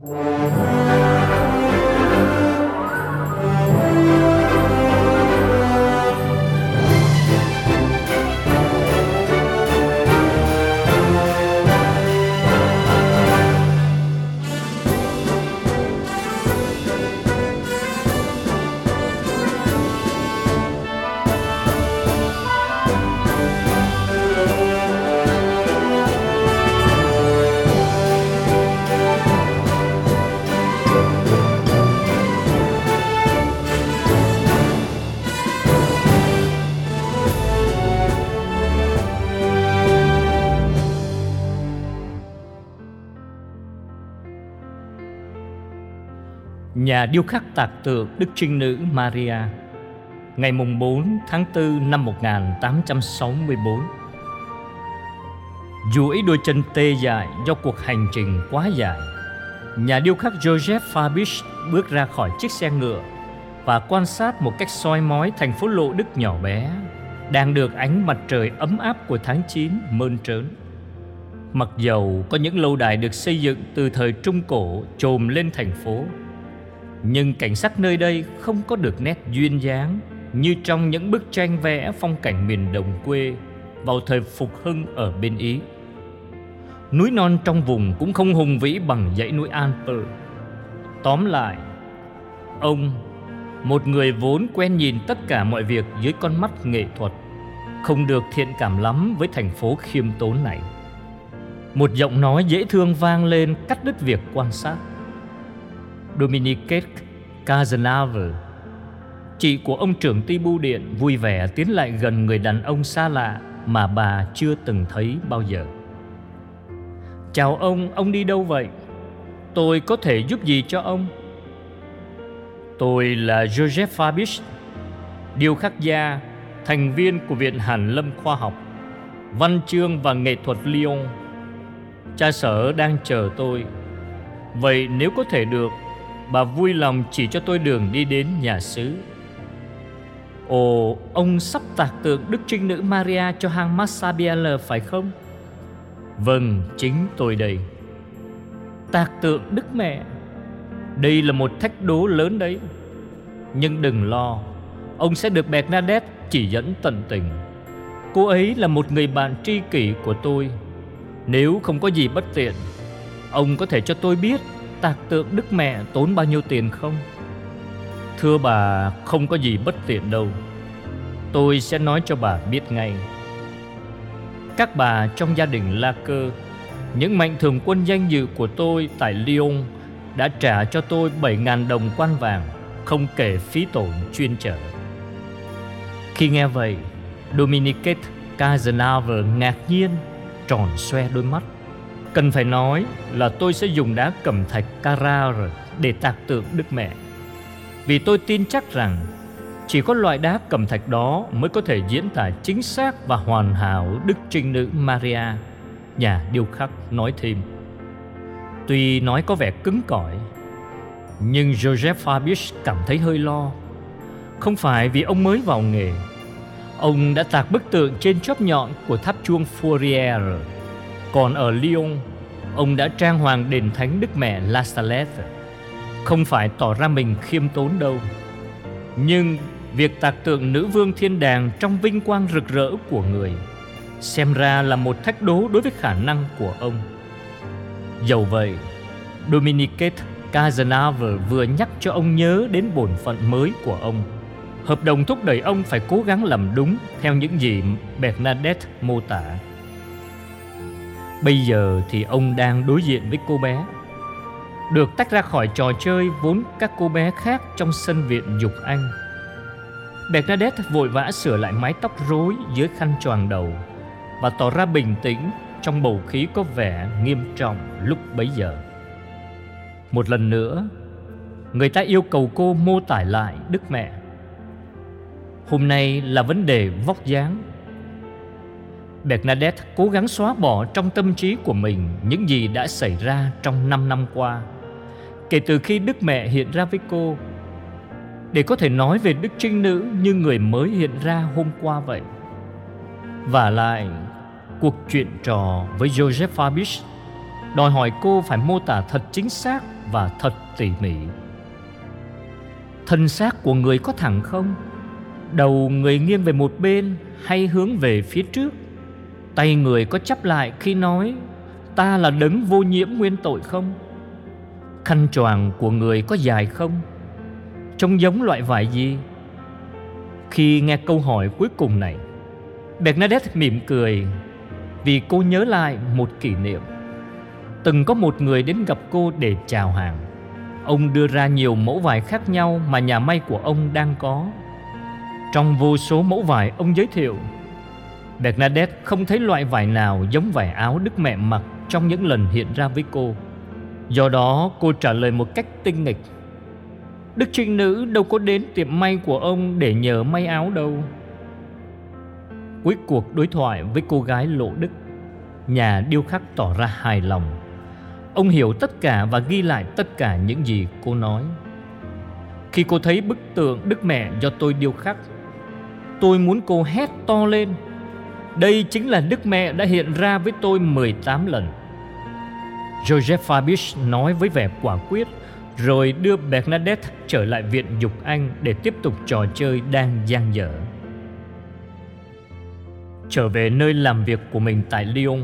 Música Nhà điêu khắc tạc tượng Đức Trinh Nữ Maria, Ngày mùng 4 tháng 4 năm 1864 Duỗi đôi chân tê dại do cuộc hành trình quá dài, Nhà điêu khắc Joseph Fabisch bước ra khỏi chiếc xe ngựa Và quan sát một cách soi mói thành phố lộ Đức nhỏ bé Đang được ánh mặt trời ấm áp của tháng 9 mơn trớn. Mặc dầu có những lâu đài được xây dựng từ thời Trung Cổ trồm lên thành phố nhưng cảnh sắc nơi đây không có được nét duyên dáng như trong những bức tranh vẽ phong cảnh miền đồng quê vào thời phục hưng ở bên Ý. Núi non trong vùng cũng không hùng vĩ bằng dãy núi Alper. Tóm lại, ông, một người vốn quen nhìn tất cả mọi việc dưới con mắt nghệ thuật, không được thiện cảm lắm với thành phố khiêm tốn này. Một giọng nói dễ thương vang lên cắt đứt việc quan sát. Dominique Cazenave Chị của ông trưởng ti bưu điện vui vẻ tiến lại gần người đàn ông xa lạ mà bà chưa từng thấy bao giờ. Chào ông, ông đi đâu vậy? Tôi có thể giúp gì cho ông? Tôi là Joseph Fabisch, điêu khắc gia, thành viên của Viện Hàn Lâm Khoa học, Văn chương và Nghệ thuật Lyon. Cha sở đang chờ tôi. Vậy nếu có thể được, Bà vui lòng chỉ cho tôi đường đi đến nhà xứ. Ồ, ông sắp tạc tượng Đức Trinh Nữ Maria cho hang Massabielle phải không? Vâng, chính tôi đây. Tạc tượng Đức Mẹ. Đây là một thách đố lớn đấy. Nhưng đừng lo Ông sẽ được Bernadette chỉ dẫn tận tình. Cô ấy là một người bạn tri kỷ của tôi. Nếu không có gì bất tiện Ông có thể cho tôi biết tạc tượng Đức Mẹ tốn bao nhiêu tiền không? Thưa bà, không có gì bất tiện đâu. Tôi sẽ nói cho bà biết ngay. Các bà trong gia đình La Cơ, những mạnh thường quân danh dự của tôi tại Lyon đã trả cho tôi 7.000 đồng quan vàng, không kể phí tổn chuyên trở. Khi nghe vậy, Dominique Cazenave ngạc nhiên, tròn xoe đôi mắt. Cần phải nói là tôi sẽ dùng đá cẩm thạch Carrar để tạc tượng Đức Mẹ. Vì tôi tin chắc rằng chỉ có loại đá cẩm thạch đó mới có thể diễn tả chính xác và hoàn hảo Đức Trinh Nữ Maria, nhà điêu khắc nói thêm. Tuy nói có vẻ cứng cỏi, nhưng Joseph Fabius cảm thấy hơi lo. Không phải vì ông mới vào nghề, ông đã tạc bức tượng trên chóp nhọn của tháp chuông Fourier còn ở Lyon, ông đã trang hoàng đền thánh Đức Mẹ La Salette. Không phải tỏ ra mình khiêm tốn đâu. Nhưng việc tạc tượng nữ vương thiên đàng trong vinh quang rực rỡ của người xem ra là một thách đố đối với khả năng của ông. Dầu vậy, Dominique Cazenave vừa nhắc cho ông nhớ đến bổn phận mới của ông. Hợp đồng thúc đẩy ông phải cố gắng làm đúng theo những gì Bernadette mô tả. Bây giờ thì ông đang đối diện với cô bé. Được tách ra khỏi trò chơi vốn các cô bé khác trong sân viện dục anh. Bernadette vội vã sửa lại mái tóc rối dưới khăn choàng đầu Và tỏ ra bình tĩnh trong bầu khí có vẻ nghiêm trọng lúc bấy giờ. Một lần nữa, Người ta yêu cầu cô mô tả lại Đức Mẹ. Hôm nay là vấn đề vóc dáng. Bernadette cố gắng xóa bỏ trong tâm trí của mình những gì đã xảy ra trong 5 năm qua kể từ khi Đức Mẹ hiện ra với cô để có thể nói về Đức Trinh Nữ như người mới hiện ra hôm qua vậy. Và lại, cuộc chuyện trò với Joseph Fabius đòi hỏi cô phải mô tả thật chính xác và thật tỉ mỉ. Thân xác của người có thẳng không? Đầu người nghiêng về một bên hay hướng về phía trước? Tay người có chắp lại khi nói, Ta là đấng vô nhiễm nguyên tội không? Khăn choàng của người có dài không? Trông giống loại vải gì? Khi nghe câu hỏi cuối cùng này, Bernadette mỉm cười Vì cô nhớ lại một kỷ niệm Từng có một người đến gặp cô để chào hàng Ông đưa ra nhiều mẫu vải khác nhau mà nhà may của ông đang có Trong vô số mẫu vải, ông giới thiệu Bernadette không thấy loại vải nào giống vải áo Đức Mẹ mặc trong những lần hiện ra với cô. Do đó, cô trả lời một cách tinh nghịch. Đức trinh nữ đâu có đến tiệm may của ông để nhờ may áo đâu. Cuối cuộc đối thoại với cô gái lộ đức, Nhà điêu khắc tỏ ra hài lòng. Ông hiểu tất cả và ghi lại tất cả những gì cô nói. Khi cô thấy bức tượng Đức Mẹ do tôi điêu khắc, Tôi muốn cô hét to lên. Đây chính là Đức Mẹ đã hiện ra với tôi 18 lần. Joseph Fabius nói với vẻ quả quyết, Rồi đưa Bernadette trở lại viện Dục Anh Để tiếp tục trò chơi đang gian dở. Trở về nơi làm việc của mình tại Lyon,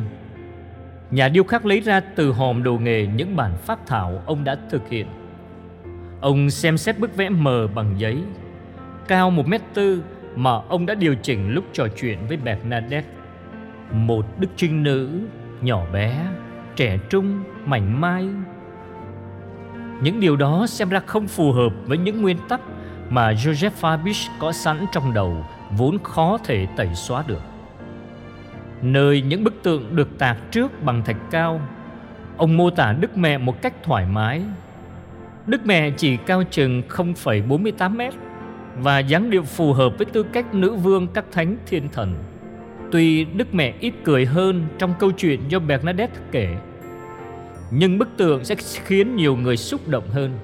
Nhà điêu khắc lấy ra từ hòm đồ nghề những bản phác thảo ông đã thực hiện. Ông xem xét bức vẽ mờ bằng giấy, Cao 1 mét tư mà ông đã điều chỉnh lúc trò chuyện với Bernadette Một đức trinh nữ nhỏ bé trẻ trung, mảnh mai. Những điều đó xem ra không phù hợp với những nguyên tắc mà Joseph Fabish có sẵn trong đầu vốn khó thể tẩy xóa được. Nơi những bức tượng được tạc trước bằng thạch cao, ông mô tả Đức Mẹ một cách thoải mái. Đức Mẹ chỉ cao chừng 0,48 mét và dáng điệu phù hợp với tư cách nữ vương các thánh thiên thần. Tuy Đức Mẹ ít cười hơn trong câu chuyện do Bernadette kể, nhưng bức tượng sẽ khiến nhiều người xúc động hơn.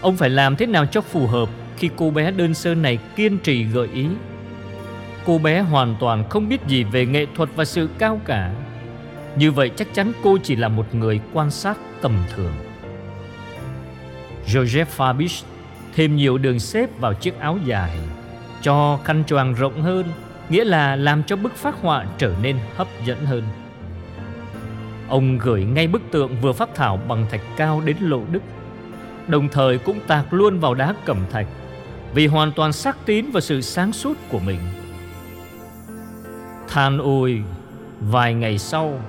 Ông phải làm thế nào cho phù hợp khi cô bé đơn sơ này kiên trì gợi ý. Cô bé hoàn toàn không biết gì về nghệ thuật và sự cao cả. Như vậy chắc chắn cô chỉ là một người quan sát tầm thường. Joseph Fabius thêm nhiều đường xếp vào chiếc áo dài, cho khăn choàng rộng hơn, nghĩa là làm cho bức phác họa trở nên hấp dẫn hơn. Ông gửi ngay bức tượng vừa phát thảo bằng thạch cao đến lộ đức. Đồng thời cũng tạc luôn vào đá cẩm thạch Vì hoàn toàn xác tín vào sự sáng suốt của mình. Than ôi Vài ngày sau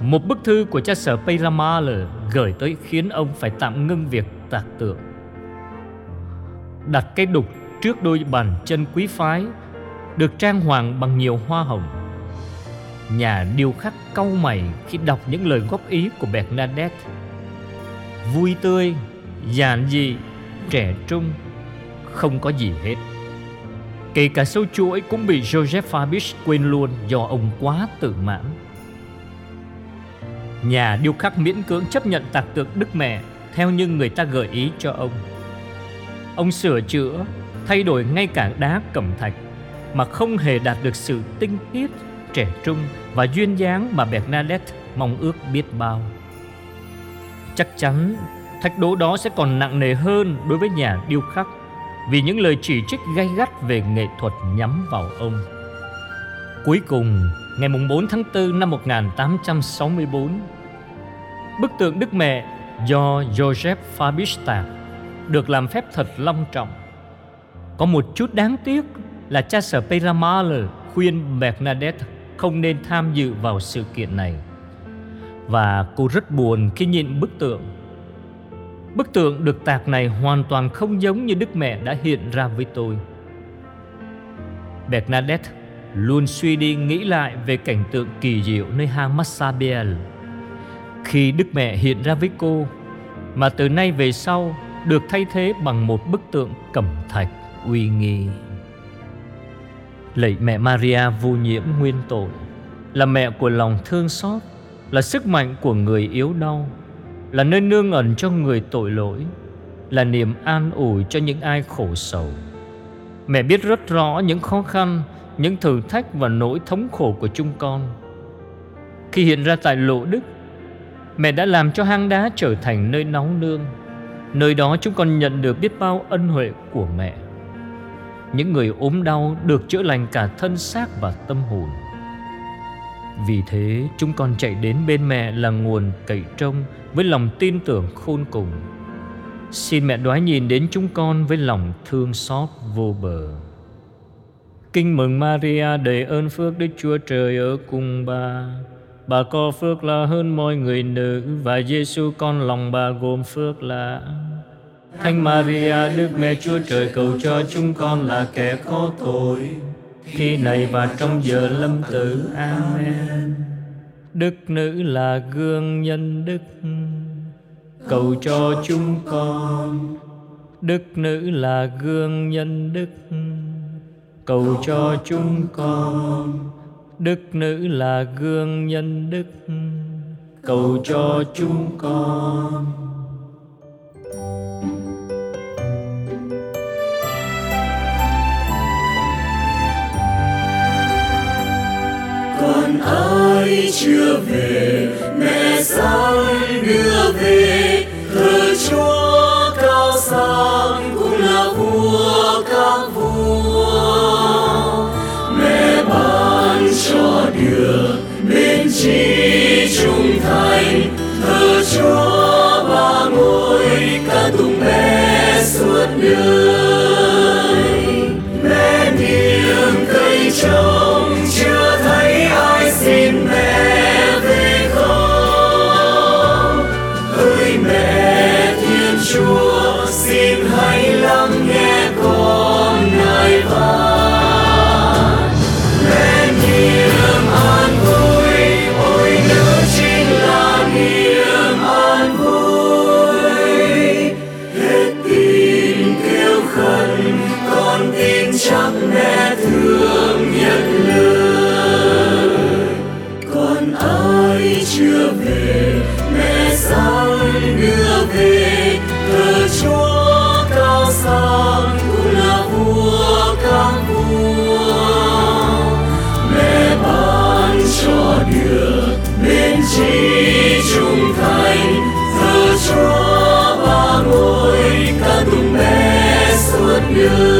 Một bức thư của cha sở Peyramala gửi tới khiến ông phải tạm ngưng việc tạc tượng. Đặt cái đục trước đôi bàn chân quý phái Được trang hoàng bằng nhiều hoa hồng. Nhà điêu khắc cau mày khi đọc những lời góp ý của Bernadette. Vui tươi, giản dị, trẻ trung, không có gì hết. Kể cả sâu chuỗi cũng bị Joseph Fabius quên luôn do ông quá tự mãn. Nhà điêu khắc miễn cưỡng chấp nhận tạc tượng Đức Mẹ theo như người ta gợi ý cho ông. Ông sửa chữa, thay đổi ngay cả đá cẩm thạch mà không hề đạt được sự tinh khiết trẻ trung và duyên dáng mà Bernadette mong ước biết bao. Chắc chắn thách đố đó sẽ còn nặng nề hơn đối với nhà điêu khắc vì những lời chỉ trích gay gắt về nghệ thuật nhắm vào ông. Cuối cùng, ngày 4 tháng 4 năm 1864, bức tượng Đức Mẹ do Joseph Fabista được làm phép thật long trọng. Có một chút đáng tiếc là cha sở Peyramal khuyên Bernadette không nên tham dự vào sự kiện này. Và cô rất buồn khi nhìn bức tượng. Bức tượng được tạc này hoàn toàn không giống như Đức Mẹ đã hiện ra với tôi. Bernadette luôn suy đi nghĩ lại về cảnh tượng kỳ diệu nơi hang Massabielle. Khi Đức Mẹ hiện ra với cô, mà từ nay về sau được thay thế bằng một bức tượng cẩm thạch uy nghi. Lạy mẹ Maria vô nhiễm nguyên tội. Là mẹ của lòng thương xót, Là sức mạnh của người yếu đau, Là nơi nương ẩn cho người tội lỗi, Là niềm an ủi cho những ai khổ sầu. Mẹ biết rất rõ những khó khăn, Những thử thách và nỗi thống khổ của chúng con. Khi hiện ra tại Lộ Đức, Mẹ đã làm cho hang đá trở thành nơi nóng nương. Nơi đó chúng con nhận được biết bao ân huệ của mẹ. Những người ốm đau được chữa lành cả thân xác và tâm hồn. Vì thế, chúng con chạy đến bên mẹ là nguồn cậy trông Với lòng tin tưởng khôn cùng. Xin mẹ đoái nhìn đến chúng con với lòng thương xót vô bờ. Kinh mừng Maria đầy ơn phước Đức Chúa Trời ở cùng bà. Bà có phước là hơn mọi người nữ Và Giêsu con lòng bà gồm phước là Thánh Maria, Đức Mẹ Chúa Trời cầu cho chúng con là kẻ có tội. Khi này và trong giờ lâm tử, Amen. Đức nữ là gương nhân đức, Cầu cho chúng con. Đức nữ là gương nhân đức, Cầu cho chúng con. Đức nữ là gương nhân đức. Cầu cho chúng con. Con ai chưa về Mẹ you.